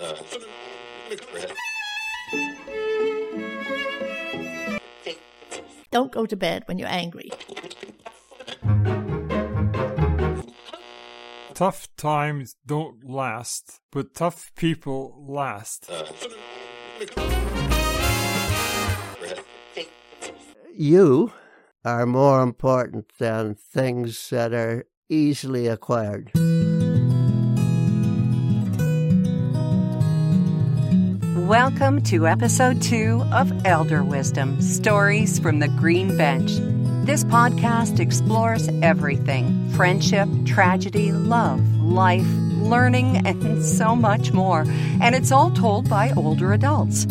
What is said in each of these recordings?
Uh, don't go to bed when you're angry. Tough times don't last, but tough people last. You are more important than things that are easily acquired. Welcome to episode two of Elder Wisdom Stories from the Green Bench. This podcast explores everything friendship, tragedy, love, life, learning, and so much more. And it's all told by older adults.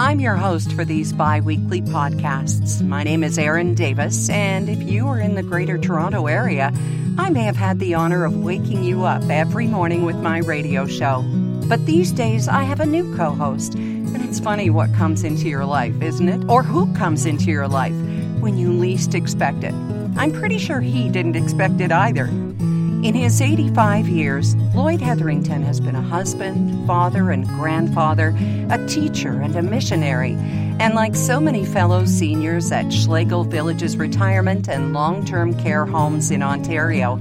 I'm your host for these bi weekly podcasts. My name is Erin Davis, and if you are in the Greater Toronto Area, I may have had the honor of waking you up every morning with my radio show. But these days, I have a new co host. And it's funny what comes into your life, isn't it? Or who comes into your life when you least expect it. I'm pretty sure he didn't expect it either. In his 85 years, Lloyd Hetherington has been a husband, father, and grandfather, a teacher, and a missionary. And like so many fellow seniors at Schlegel Village's retirement and long term care homes in Ontario,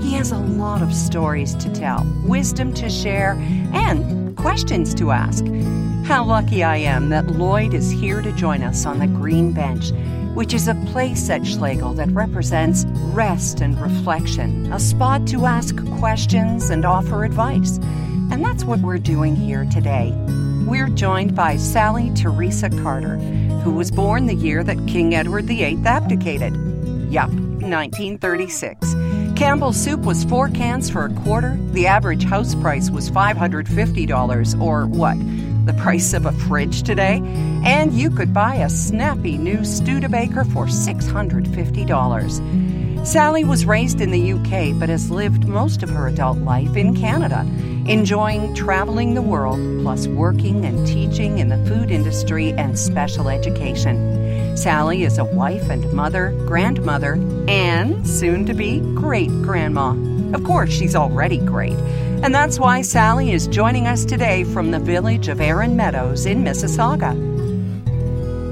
he has a lot of stories to tell, wisdom to share, and questions to ask. How lucky I am that Lloyd is here to join us on the Green Bench, which is a place at Schlegel that represents rest and reflection, a spot to ask questions and offer advice. And that's what we're doing here today. We're joined by Sally Teresa Carter, who was born the year that King Edward VIII abdicated. Yup, 1936. Campbell's soup was four cans for a quarter. The average house price was $550, or what? The price of a fridge today? And you could buy a snappy new Studebaker for $650. Sally was raised in the UK but has lived most of her adult life in Canada, enjoying traveling the world, plus working and teaching in the food industry and special education. Sally is a wife and mother, grandmother, and soon to be great grandma. Of course, she's already great. And that's why Sally is joining us today from the village of Erin Meadows in Mississauga.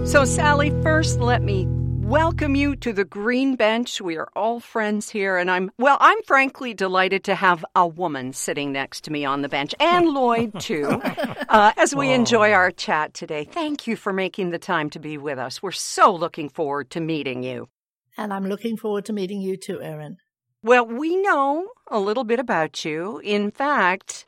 So, Sally, first let me welcome you to the Green Bench. We are all friends here, and I'm, well, I'm frankly delighted to have a woman sitting next to me on the bench, and Lloyd, too, uh, as we enjoy our chat today. Thank you for making the time to be with us. We're so looking forward to meeting you. And I'm looking forward to meeting you too, Erin. Well, we know a little bit about you. In fact,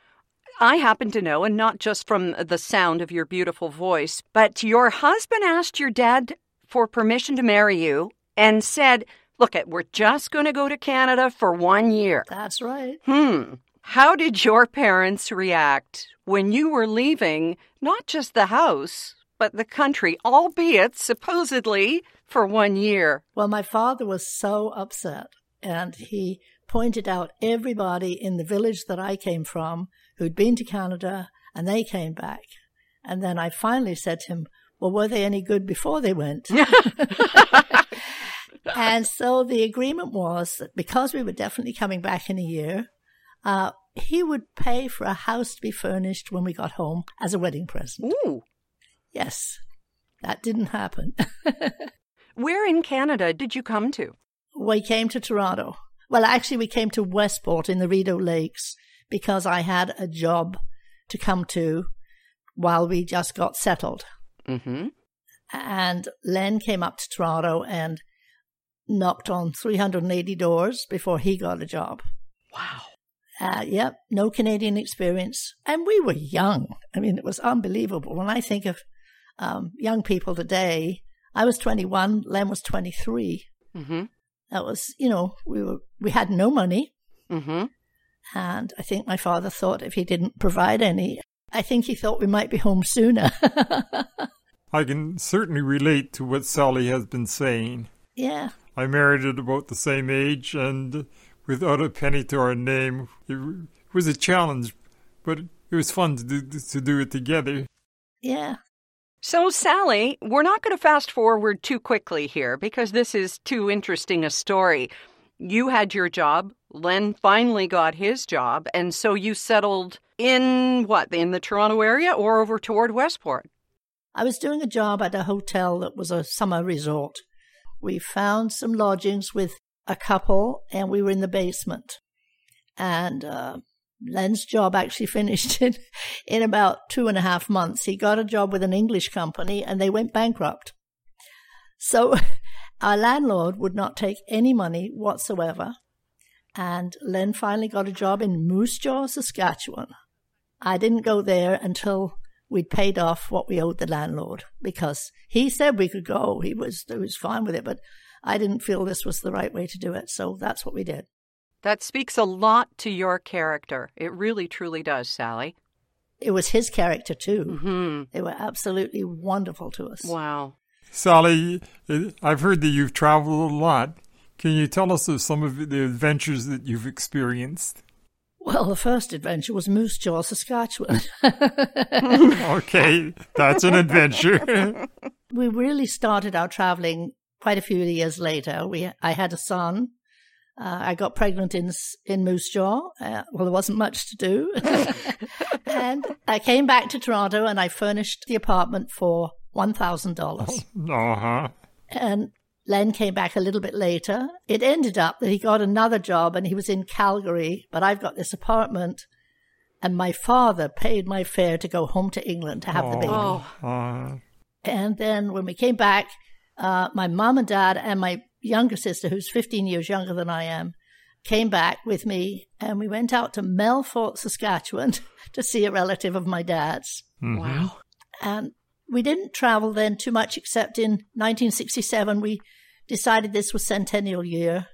I happen to know, and not just from the sound of your beautiful voice, but your husband asked your dad for permission to marry you and said, Look, it, we're just going to go to Canada for one year. That's right. Hmm. How did your parents react when you were leaving not just the house, but the country, albeit supposedly for one year? Well, my father was so upset, and he pointed out everybody in the village that I came from who'd been to Canada and they came back. And then I finally said to him, Well, were they any good before they went? and so the agreement was that because we were definitely coming back in a year, uh, he would pay for a house to be furnished when we got home as a wedding present. Ooh. Yes, that didn't happen. Where in Canada did you come to? we came to Toronto. Well, actually, we came to Westport in the Rideau Lakes because I had a job to come to while we just got settled. Mm-hmm. And Len came up to Toronto and knocked on 380 doors before he got a job. Wow. Uh, yep, no Canadian experience. And we were young. I mean, it was unbelievable. When I think of um, young people today, I was 21, Len was 23. Mm-hmm. That was, you know, we were we had no money, Mm-hmm. and I think my father thought if he didn't provide any, I think he thought we might be home sooner. I can certainly relate to what Sally has been saying. yeah, I married at about the same age, and without a penny to our name, it was a challenge, but it was fun to do, to do it together. yeah. So, Sally, we're not going to fast forward too quickly here because this is too interesting a story. you had your job. Len finally got his job. And so you settled in what, in the Toronto area or over toward Westport? I was doing a job at a hotel that was a summer resort. We found some lodgings with a couple, and we were in the basement. And uh, Len's job actually finished in, in about two and a half months. He got a job with an English company, and they went bankrupt. So our landlord would not take any money whatsoever. And Len finally got a job in Moose Jaw, Saskatchewan. I didn't go there until we'd paid off what we owed the landlord because he said we could go. He was he was fine with it, but I didn't feel this was the right way to do it. So that's what we did. That speaks a lot to your character. It really, truly does, Sally. It was his character too. Mm-hmm. They were absolutely wonderful to us. Wow. Sally, I've heard that you've traveled a lot. Can you tell us of some of the adventures that you've experienced? Well, the first adventure was Moose Jaw, Saskatchewan. okay, that's an adventure. we really started our traveling quite a few years later. We, I had a son. Uh, I got pregnant in in Moose Jaw. Uh, well, there wasn't much to do, and I came back to Toronto and I furnished the apartment for one thousand dollars. Uh huh. And Len came back a little bit later. It ended up that he got another job and he was in Calgary, but I've got this apartment. And my father paid my fare to go home to England to have oh, the baby. Oh. Uh, And then when we came back, uh, my mom and dad and my younger sister, who's 15 years younger than I am, came back with me and we went out to Melfort, Saskatchewan to see a relative of my dad's. mhm. Wow. And we didn't travel then too much, except in 1967, we decided this was centennial year.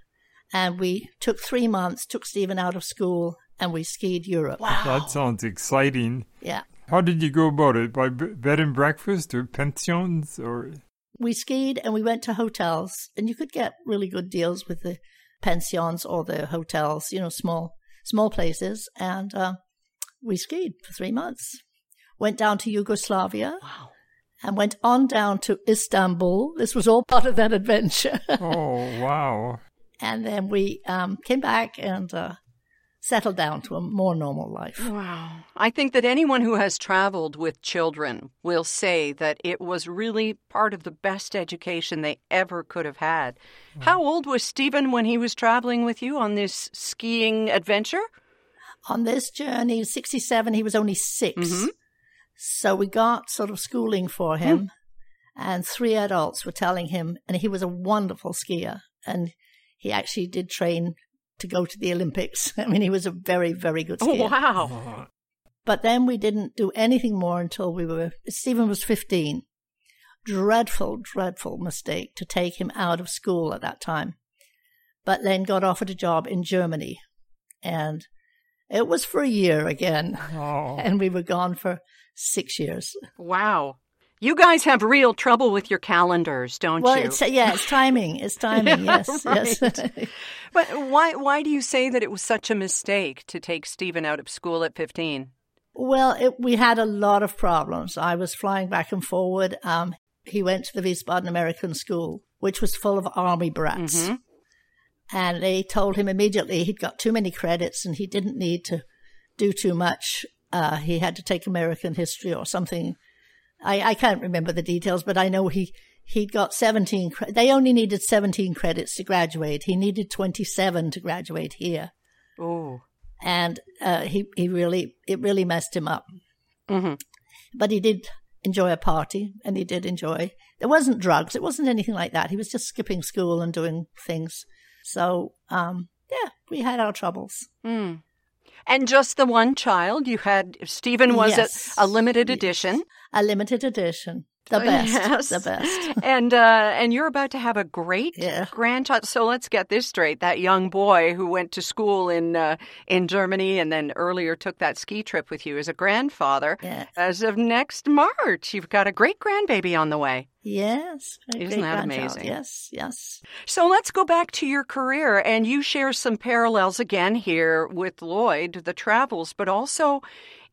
And we took three months, took Stephen out of school, and we skied Europe. Wow. That sounds exciting. Yeah. How did you go about it? By bed and breakfast or pensions or? We skied and we went to hotels, and you could get really good deals with the pensions or the hotels, you know, small small places. And uh, we skied for three months. Went down to Yugoslavia Wow. And went on down to Istanbul. This was all part of that adventure. Oh wow! and then we um, came back and uh, settled down to a more normal life. Wow. I think that anyone who has traveled with children will say that it was really part of the best education they ever could have had. How old was Stephen when he was traveling with you on this skiing adventure? On this journey, 67, he was only 6 Mhm. So we got sort of schooling for hmm. him, and three adults were telling him, and he was a wonderful skier. And he actually did train to go to the Olympics. I mean, he was a very, very good skier. Oh, skier. wow. But then we didn't do anything more until we were, Stephen was 15. Dreadful, dreadful mistake to take him out of school at that time. But Len got offered a job in Germany. And it was for a year again. Oh, And we were gone for six years. Wow. You guys have real trouble with your calendars, don't well, you? it's, yeah, it's timing. It's timing. Yeah, yes, yes. But why why do you say that it was such a mistake to take Stephen out of school at 15? Well, it, we had a lot of problems. I was flying back and forward. Um, he went to the Wiesbaden American School, which was full of army brats. Mhm. And they told him immediately he'd got too many credits and he didn't need to do too much. Uh, he had to take American history or something. I, I can't remember the details, but I know he, he got 17. Cre- they only needed 17 credits to graduate. He needed 27 to graduate here. Oh. And uh, he, he really, it really messed him up. Mhm. But he did enjoy a party and he did enjoy. There wasn't drugs. It wasn't anything like that. He was just skipping school and doing things. So, um, yeah, we had our troubles. Mm. And just the one child you had Stephen was Yes. a, a limited edition. A limited edition. The best. Yes. The best. and uh, and you're about to have a great Yeah. grandchild. So let's get this straight: that young boy who went to school in uh, in Germany and then earlier took that ski trip with you is a grandfather. Yeah. As of next March, you've got a great grandbaby on the way. Yes. Isn't that amazing? Yes, yes. So let's go back to your career, and you share some parallels again here with Lloyd, the travels, but also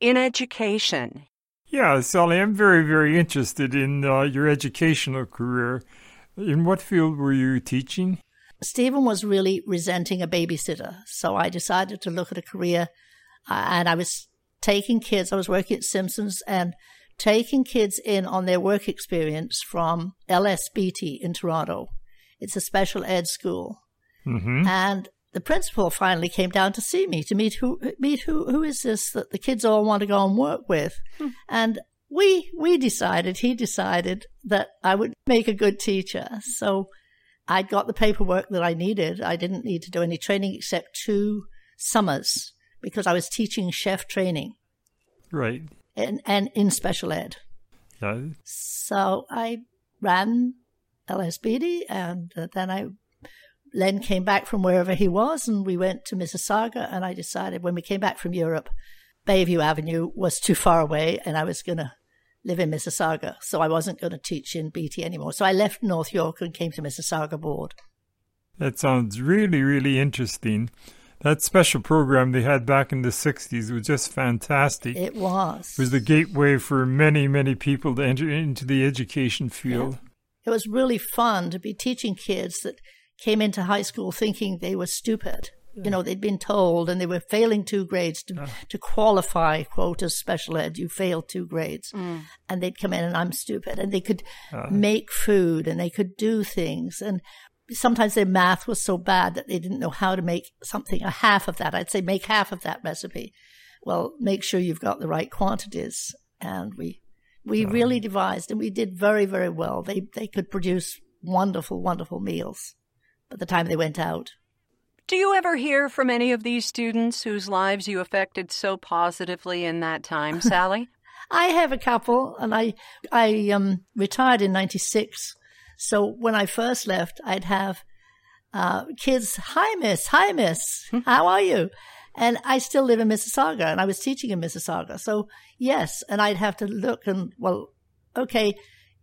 in education. Yeah, Sally. I'm very, very interested in uh, your educational career. In what field were you teaching? Stephen was really resenting a babysitter. So I decided to look at a career uh, and I was taking kids, I was working at Simpsons and taking kids in on their work experience from LSBT in Toronto. It's a special ed school. Mm-hmm. And the principal finally came down to see me to meet who meet who who is this that the kids all want to go and work with. And we we decided, he decided that I would make a good teacher. So I'd got the paperwork that I needed. I didn't need to do any training except two summers because I was teaching chef training Right. and, and in special ed. Yeah. So I ran LSBD, and uh, then I Len came back from wherever he was, and we went to Mississauga. And I decided when we came back from Europe, Bayview Avenue was too far away, and I was going to live in Mississauga, so I wasn't going to teach in BT anymore. So I left North York and came to Mississauga Board. That sounds really, really interesting. That special program they had back in the 60s was just fantastic. It was. It was the gateway for many, many people to enter into the education field. It was really fun to be teaching kids that came into high school thinking they were stupid. You know, they'd been told and they were failing two grades to, to qualify, quote, as special ed, you failed two grades. And they'd come in and I'm stupid. And they could make food and they could do things. And sometimes their math was so bad that they didn't know how to make something, a half of that. I'd say make half of that recipe. Well, make sure you've got the right quantities. And we, we really devised and we did very, very well. They, they could produce wonderful, wonderful meals by the time they went out. Do you ever hear from any of these students whose lives you affected so positively in that time, Sally? I have a couple, and I I um, retired in '96. So when I first left, I'd have uh, kids. Hi, Miss. Hi, Miss. How are you? And I still live in Mississauga, and I was teaching in Mississauga. So yes, and I'd have to look and well, okay,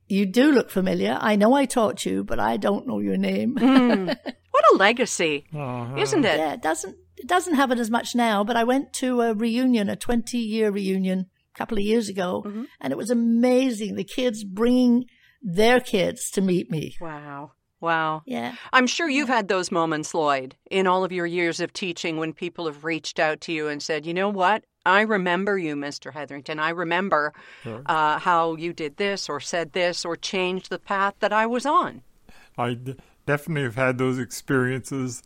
you do look familiar. I know I taught you, but I don't know your name. what a legacy, Uh-huh. isn't it? Yeah, it doesn't it doesn't happen as much now, but I went to a reunion, a 20 year reunion a couple of years ago, and it was amazing. The kids bringing their kids to meet me. Wow. Wow. Yeah. I'm sure you've had those moments, Lloyd, in all of your years of teaching when people have reached out to you and said, you know what? I remember you, Mr. Hetherington. I remember uh, how you did this or said this or changed the path that I was on. I d- definitely have had those experiences.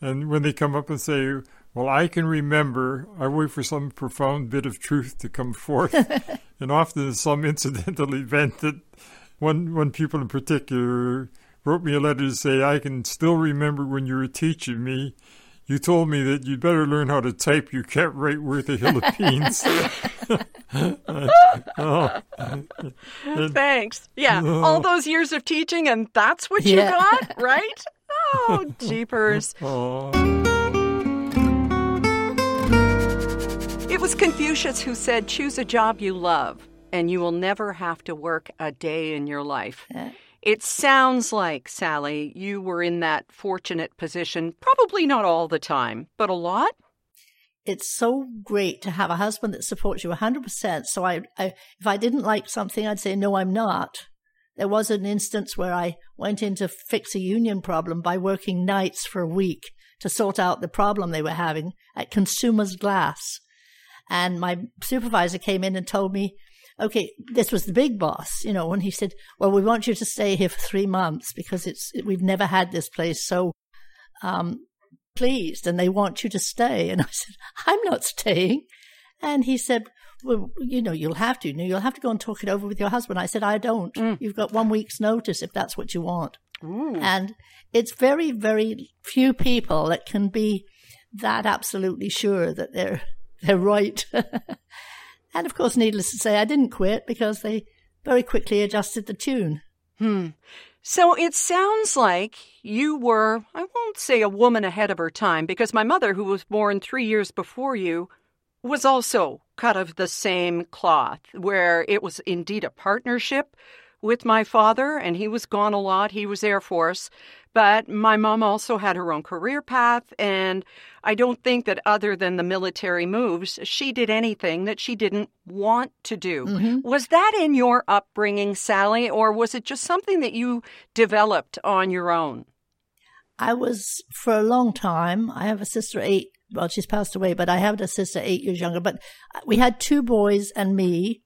And when they come up and say, Well, I can remember, I wait for some profound bit of truth to come forth. and often it's some incidental event that one, one people in particular wrote me a letter to say, I can still remember when you were teaching me. You told me that you'd better learn how to type. You can't write worth a hill of beans. oh, Thanks. Yeah, all those years of teaching, and that's what you got, right? Oh, jeepers. oh. It was Confucius who said, Choose a job you love, and you will never have to work a day in your life. It sounds like, Sally, you were in that fortunate position, probably not all the time, but a lot? It's so great to have a husband that supports you 100%. So I, I if I didn't like something, I'd say, no, I'm not. There was an instance where I went in to fix a union problem by working nights for a week to sort out the problem they were having at Consumers Glass. And my supervisor came in and told me, okay, this was the big boss, you know, and he said, well, we want you to stay here for three months because it's, we've never had this place so, um, pleased and they want you to stay. And I said, I'm not staying. And he said, well, you know, you'll have to. You'll have to go and talk it over with your husband. I said, I don't. You've got one week's notice if that's what you want. And it's very, very few people that can be that absolutely sure that they're they're right. and of course, needless to say, I didn't quit because they very quickly adjusted the tune. Hmm. So it sounds like you were, I won't say a woman ahead of her time, because my mother, who was born three years before you, was also cut of the same cloth, where it was indeed a partnership with my father, and he was gone a lot. He was Air Force. But my mom also had her own career path, and I don't think that other than the military moves, she did anything that she didn't want to do. Mm-hmm. Was that in your upbringing, Sally, or was it just something that you developed on your own? I was for a long time. I have a sister eight. Well, she's passed away, but I have a sister eight years younger. But uh, we had two boys and me,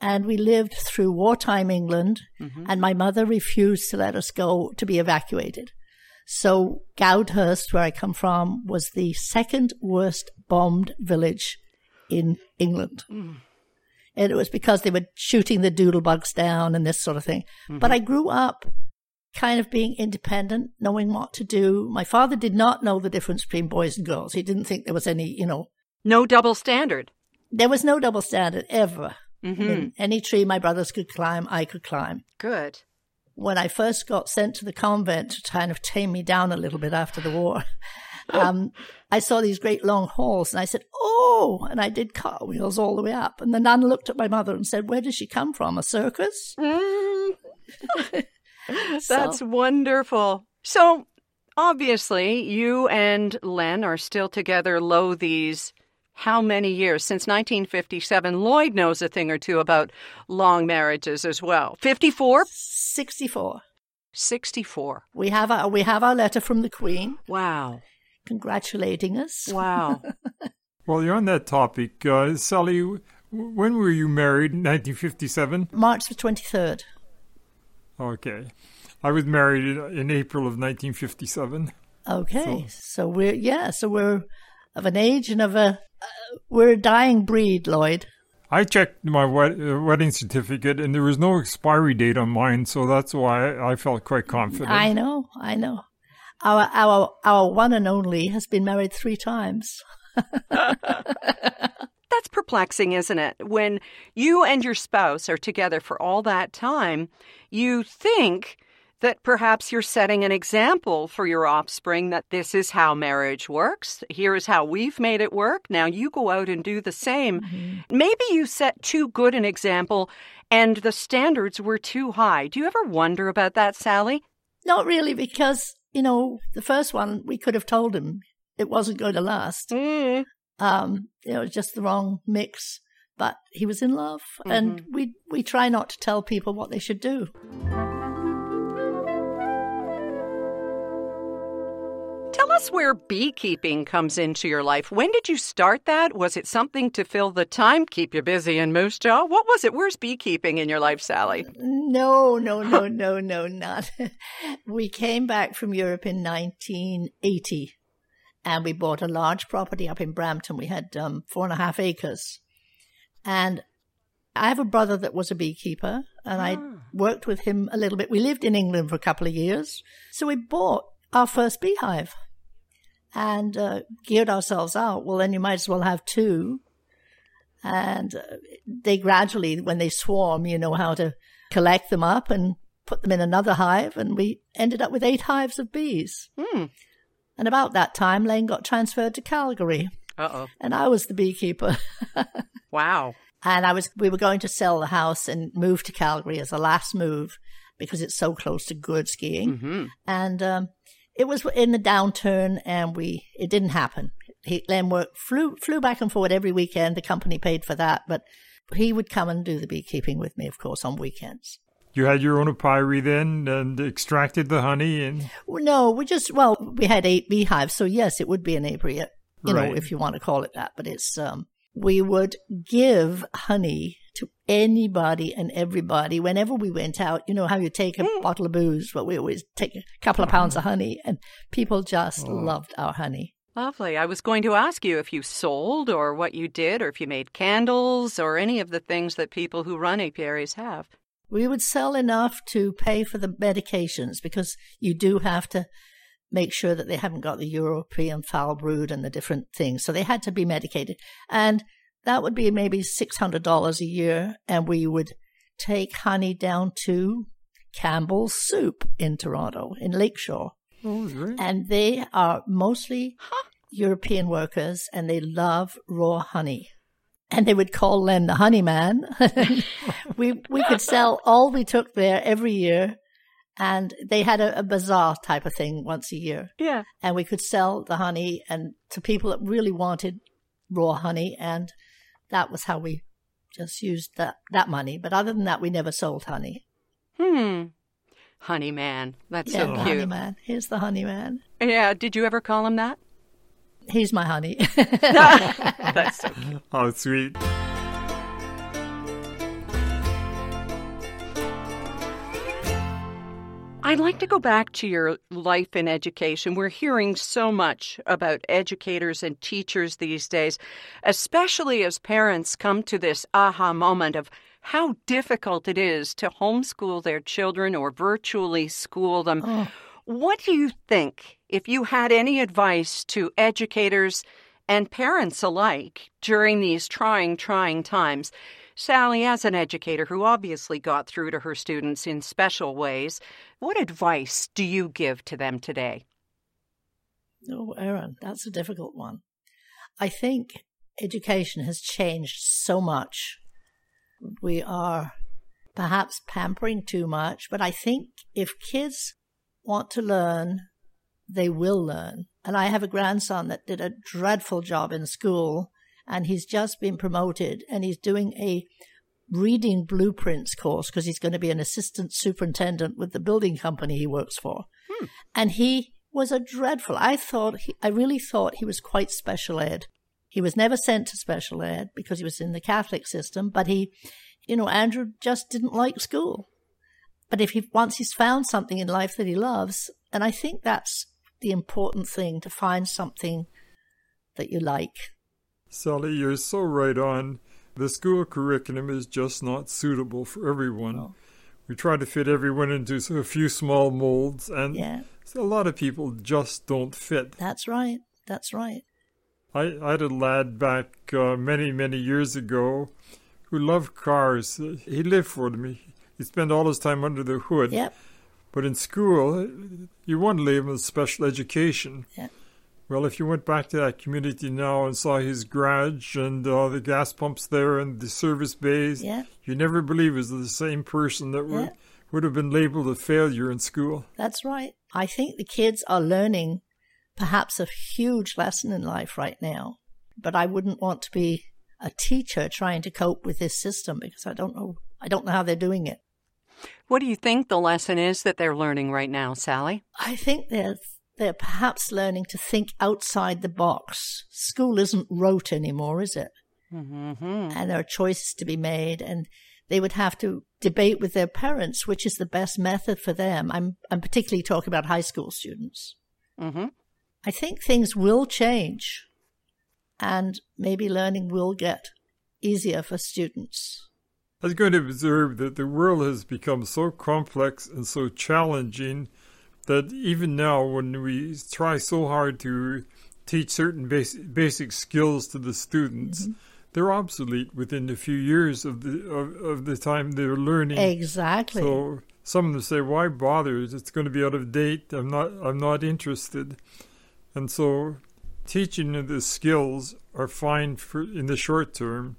and we lived through wartime England. Mm-hmm. And my mother refused to let us go to be evacuated. So Goudhurst, where I come from, was the second worst bombed village in England. Mm. And it was because they were shooting the doodlebugs down and this sort of thing. Mm-hmm. But I grew up kind of being independent, knowing what to do. My father did not know the difference between boys and girls. He didn't think there was any, you know, No double standard. there was no double standard ever. I mean, any tree my brothers could climb, I could climb. Good. When I first got sent to the convent to kind of tame me down a little bit after the war, um, I saw these great long halls and I said, Oh, and I did cartwheels all the way up. And the nun looked at my mother and said, Where does she come from? A circus? That's So- wonderful. So, obviously, you and Len are still together lo these how many years? Since 1957. Lloyd knows a thing or two about long marriages as well. 54? 64. 64. We have our, we have our letter from the Queen Wow. congratulating us. Wow. Well, you're on that topic. Uh, Sally, when were you married? 1957? March the 23rd. Okay. I was married in, in April of 1957. Okay. So, we're, yeah, so we're of an age and of a, uh, we're a dying breed, Lloyd. I checked my wed- uh, wedding certificate and there was no expiry date on mine, so that's why I felt quite confident. I know, I know. Our, our, our one and only has been married three times. That's perplexing, isn't it? When you and your spouse are together for all that time, you think that perhaps you're setting an example for your offspring that this is how marriage works. Here is how we've made it work. Now you go out and do the same. Maybe you set too good an example and the standards were too high. Do you ever wonder about that, Sally? Not really, because, you know, the first one, we could have told him it wasn't going to last. Mm. Um, you know, just the wrong mix. But he was in love, and we we try not to tell people what they should do. Us where beekeeping comes into your life. When did you start that? Was it something to fill the time, keep you busy in Moose Jaw? What was it? Where's beekeeping in your life, Sally? No, no, no, no, no, not. we came back from Europe in 1980, and we bought a large property up in Brampton. We had um, four and a half acres, and I have a brother that was a beekeeper, and I worked with him a little bit. We lived in England for a couple of years, so we bought our first beehive and uh, geared ourselves out. Well, then you might as well have two. And uh, they gradually, when they swarm, you know how to collect them up and put them in another hive. And we ended up with eight hives of bees. Hmm. And about that time, Lane got transferred to Calgary, Uh oh. and I was the beekeeper. Wow. and I was, we were going to sell the house and move to Calgary as a last move because it's so close to good skiing. hmm And um, it was in the downturn, and we it didn't happen. He Len worked flew flew back and forward every weekend. The company paid for that, but he would come and do the beekeeping with me, of course, on weekends. You had your own apiary then and extracted the honey and No, we just well, we had eight beehives, so yes, it would be an apiary, you know, if you want to call it that. But it's um, we would give honey anybody and everybody whenever we went out. You know how you take a mm. bottle of booze, but we always take a couple of pounds of honey, and people just oh. loved our honey. Lovely. I was going to ask you if you sold or what you did or if you made candles or any of the things that people who run apiaries have. We would sell enough to pay for the medications because you do have to make sure that they haven't got the European foul brood and the different things. So they had to be medicated. And that would be maybe $600 a year. And we would take honey down to Campbell's Soup in Toronto, in Lakeshore. oh. And they are mostly European workers and they love raw honey. And they would call Len the honey man. we we could sell all we took there every year. And they had a, a bazaar type of thing once a year. Yeah. And we could sell the honey and to people that really wanted raw honey. And that was how we just used that, that money. But other than that, we never sold honey. Hmm. Honey man. That's yeah, so cute. honey man. Here's the honey man. Yeah, did you ever call him that? He's my honey. That's so cute. Oh, sweet. I'd like to go back to your life in education. We're hearing so much about educators and teachers these days, especially as parents come to this aha moment of how difficult it is to homeschool their children or virtually school them. Oh. What do you think, if you had any advice to educators and parents alike during these trying, trying times? Sally, as an educator who obviously got through to her students in special ways, what advice do you give to them today? Oh, Erin, that's a difficult one. I think education has changed so much. We are perhaps pampering too much, but I think if kids want to learn, they will learn. And I have a grandson that did a dreadful job in school, and he's just been promoted, and he's doing a reading blueprints course because he's going to be an assistant superintendent with the building company he works for. Hmm. And he was a dreadful. I thought he, I really thought he was quite special ed. He was never sent to special ed because he was in the Catholic system, but he, you know, Andrew just didn't like school. But if he once he's found something in life that he loves, and I think that's the important thing to find something that you like. Sally, you're so right on. The school curriculum is just not suitable for everyone. No. We try to fit everyone into a few small molds, and Yeah, a lot of people just don't fit. that's right. That's right. I, I had a lad back uh, many, many years ago who loved cars. He lived for them. He, he spent all his time under the hood. Yep. But in school, you want to leave him with special education. Yeah. Well, if you went back to that community now and saw his garage and uh, the gas pumps there and the service bays, Yeah. you never believe it was the same person that would, would have been labeled a failure in school. That's right. I think the kids are learning perhaps a huge lesson in life right now. But I wouldn't want to be a teacher trying to cope with this system because I don't know I don't know how they're doing it. What do you think the lesson is that they're learning right now, Sally? I think they're they're perhaps learning to think outside the box. School isn't rote anymore, is it? Mm-hmm. And there are choices to be made and they would have to debate with their parents which is the best method for them. I'm I'm particularly talking about high school students. Mm-hmm. I think things will change and maybe learning will get easier for students. I was going to observe that the world has become so complex and so challenging that even now, when we try so hard to teach certain basic, basic skills to the students, mm-hmm. they're obsolete within a few years of the of, of the time they're learning. Exactly. So some of them say, "Why bother? It's going to be out of date. I'm not. I'm not interested." And so, teaching the skills are fine for in the short term,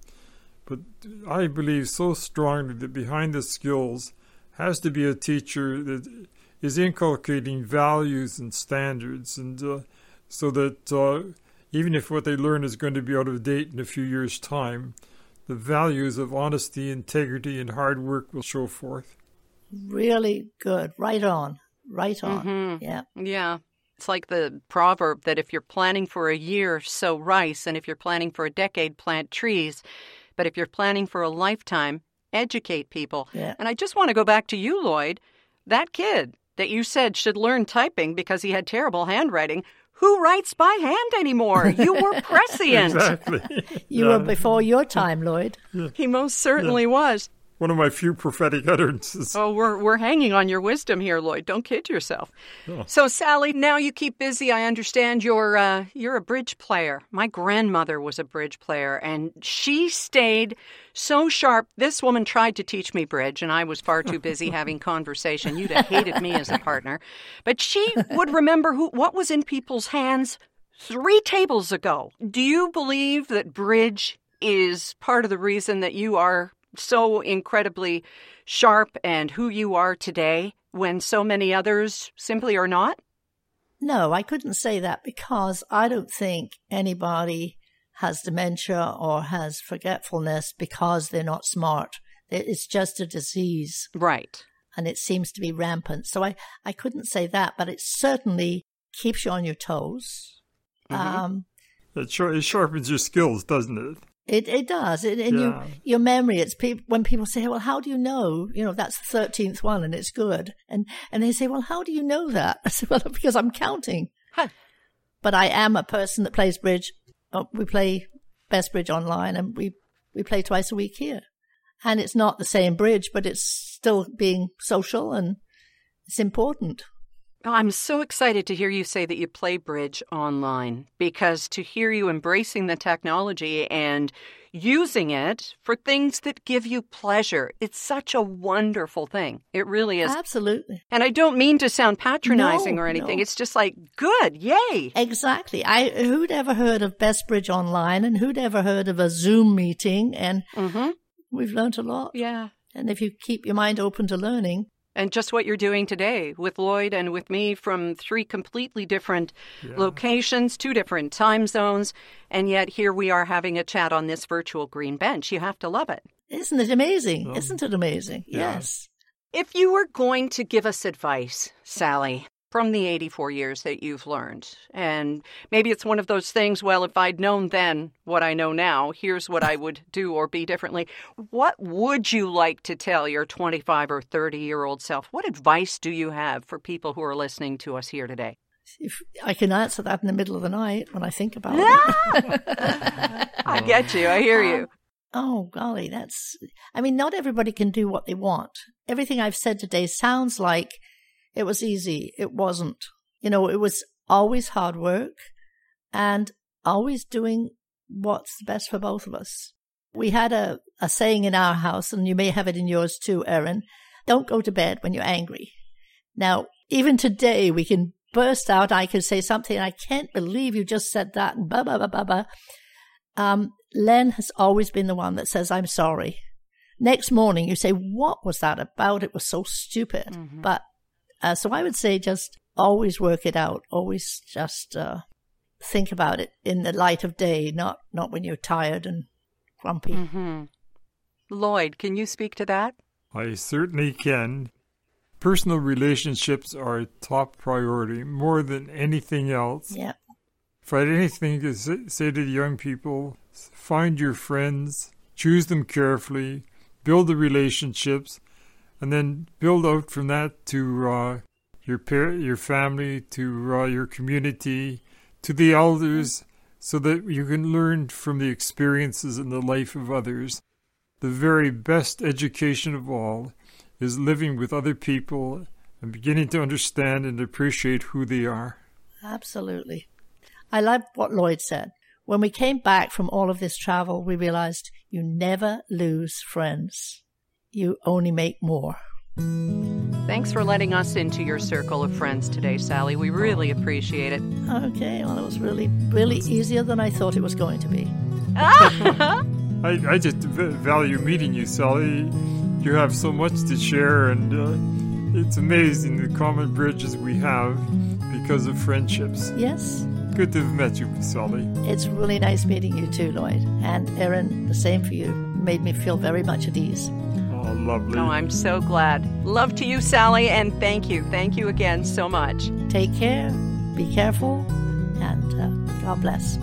but I believe so strongly that behind the skills has to be a teacher that is inculcating values and standards, and uh, so that uh, even if what they learn is going to be out of date in a few years' time, the values of honesty, integrity, and hard work will show forth. really good. Right on. Right on. Mhm. Yeah. Yeah. It's like the proverb that if you're planning for a year, sow rice, and if you're planning for a decade, plant trees. But if you're planning for a lifetime, educate people. Yeah. And I just want to go back to you, Lloyd. That kid that you said should learn typing because he had terrible handwriting. Who writes by hand anymore? You were prescient. Exactly. You were before your time, Lloyd. He most certainly was. One of my few prophetic utterances. Oh, we're we're hanging on your wisdom here, Lloyd. Don't kid yourself. So, Sally, now you keep busy. I understand you're uh, you're a bridge player. My grandmother was a bridge player, and she stayed so sharp. This woman tried to teach me bridge, and I was far too busy having conversation. You'd have hated me as a partner, but she would remember who what was in people's hands three tables ago. Do you believe that bridge is part of the reason that you are so incredibly sharp and who you are today when so many others simply are not? No, I couldn't say that because I don't think anybody has dementia or has forgetfulness because they're not smart. It's just a disease. Right. and it seems to be rampant. So I, I couldn't say that, but it certainly keeps you on your toes. Mm-hmm. Um, It, sure, it sharpens your skills, doesn't it? It it does. It, and Yeah. your your memory. It's peop when people say, "Well, how do you know?" You know, that's the thirteenth one, and it's good. And and they say, "Well, how do you know that?" I say, "Well, because I'm counting." Huh. But I am a person that plays bridge. Oh, we play best bridge online, and we we play twice a week here. And it's not the same bridge, but it's still being social and it's important. Oh, I'm so excited to hear you say that you play bridge online because to hear you embracing the technology and using it for things that give you pleasure, it's such a wonderful thing. It really is. Absolutely. And I don't mean to sound patronizing No, or anything. no. It's just like, good, yay. Exactly. I who'd ever heard of Best Bridge Online and who'd ever heard of a Zoom meeting and Mm-hmm. we've learned a lot. Yeah. And if you keep your mind open to learning, And just what you're doing today with Lloyd and with me from three completely different locations, two different time zones, and yet here we are having a chat on this virtual green bench. You have to love it. isn't it amazing? Oh. Isn't it amazing? Yeah. Yes. If you were going to give us advice, Sally, from the 84 years that you've learned, and maybe it's one of those things, well, if I'd known then what I know now, here's what I would do or be differently. What would you like to tell your 25 or 30 year old self? What advice do you have for people who are listening to us here today? If I can answer that in the middle of the night when I think about it. I get you. I hear you. Um, oh, golly, that's. I mean, not everybody can do what they want. Everything I've said today sounds like it was easy. It wasn't. You know, it was always hard work and always doing what's best for both of us. We had a, a saying in our house, and you may have it in yours too, Erin don't go to bed when you're angry. Now, even today, we can burst out. I can say something, I can't believe you just said that, and blah, blah, blah, blah, blah. Um, Len has always been the one that says, I'm sorry. Next morning, you say, What was that about? It was so stupid. But uh, so I would say just always work it out. Always just uh, think about it in the light of day, not, not when you're tired and grumpy. hmm Lloyd, can you speak to that? I certainly can. Personal relationships are a top priority more than anything else. Yeah. If I had anything to say to the young people, find your friends, choose them carefully, build the relationships, and then build out from that to uh, your par- your family, to uh, your community, to the elders, so that you can learn from the experiences and the life of others. The very best education of all is living with other people and beginning to understand and appreciate who they are. Absolutely. I love what Lloyd said. When we came back from all of this travel, we realized you never lose friends. You only make more. Thanks for letting us into your circle of friends today, Sally. We really appreciate it. Okay, well, it was really, really easier than I thought it was going to be. I, I just v- value meeting you, Sally. You have so much to share, and uh, it's amazing the common bridges we have because of friendships. Yes, Good to have met you, Sally. it's really nice meeting you too, Lloyd. And Erin, the same for you. Made me feel very much at ease. Oh, lovely. Oh, I'm so glad. Love to you, Sally, and thank you. Thank you again so much. Take care, be careful, and uh, God bless.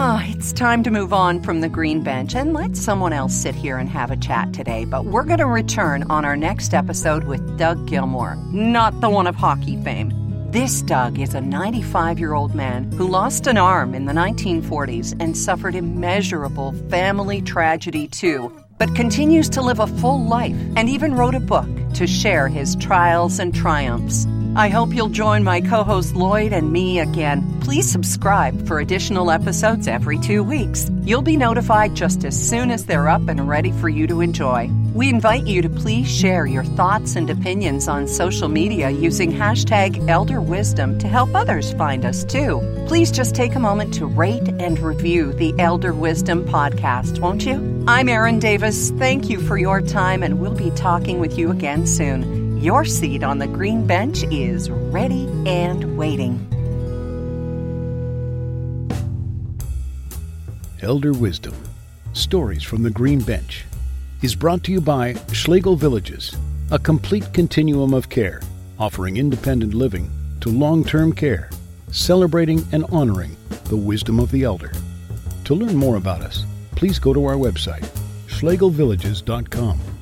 Ah, it's time to move on from the green bench and let someone else sit here and have a chat today. But we're going to return on our next episode with Doug Gilmore, not the one of hockey fame. This Doug is a 95 year old man who lost an arm in the 1940s and suffered immeasurable family tragedy too, but continues to live a full life and even wrote a book to share his trials and triumphs. I hope you'll join my co host Lloyd and me again. Please subscribe for additional episodes every two weeks. You'll be notified just as soon as they're up and ready for you to enjoy. We invite you to please share your thoughts and opinions on social media using hashtag Elder Wisdom to help others find us too. Please just take a moment to rate and review the Elder Wisdom podcast, won't you? I'm Erin Davis. Thank you for your time, and we'll be talking with you again soon. Your seat on the green bench is ready and waiting. Elder Wisdom Stories from the Green Bench is brought to you by Schlegel Villages, a complete continuum of care, offering independent living to long term care, celebrating and honoring the wisdom of the elder. To learn more about us, please go to our website, schlegelvillages.com.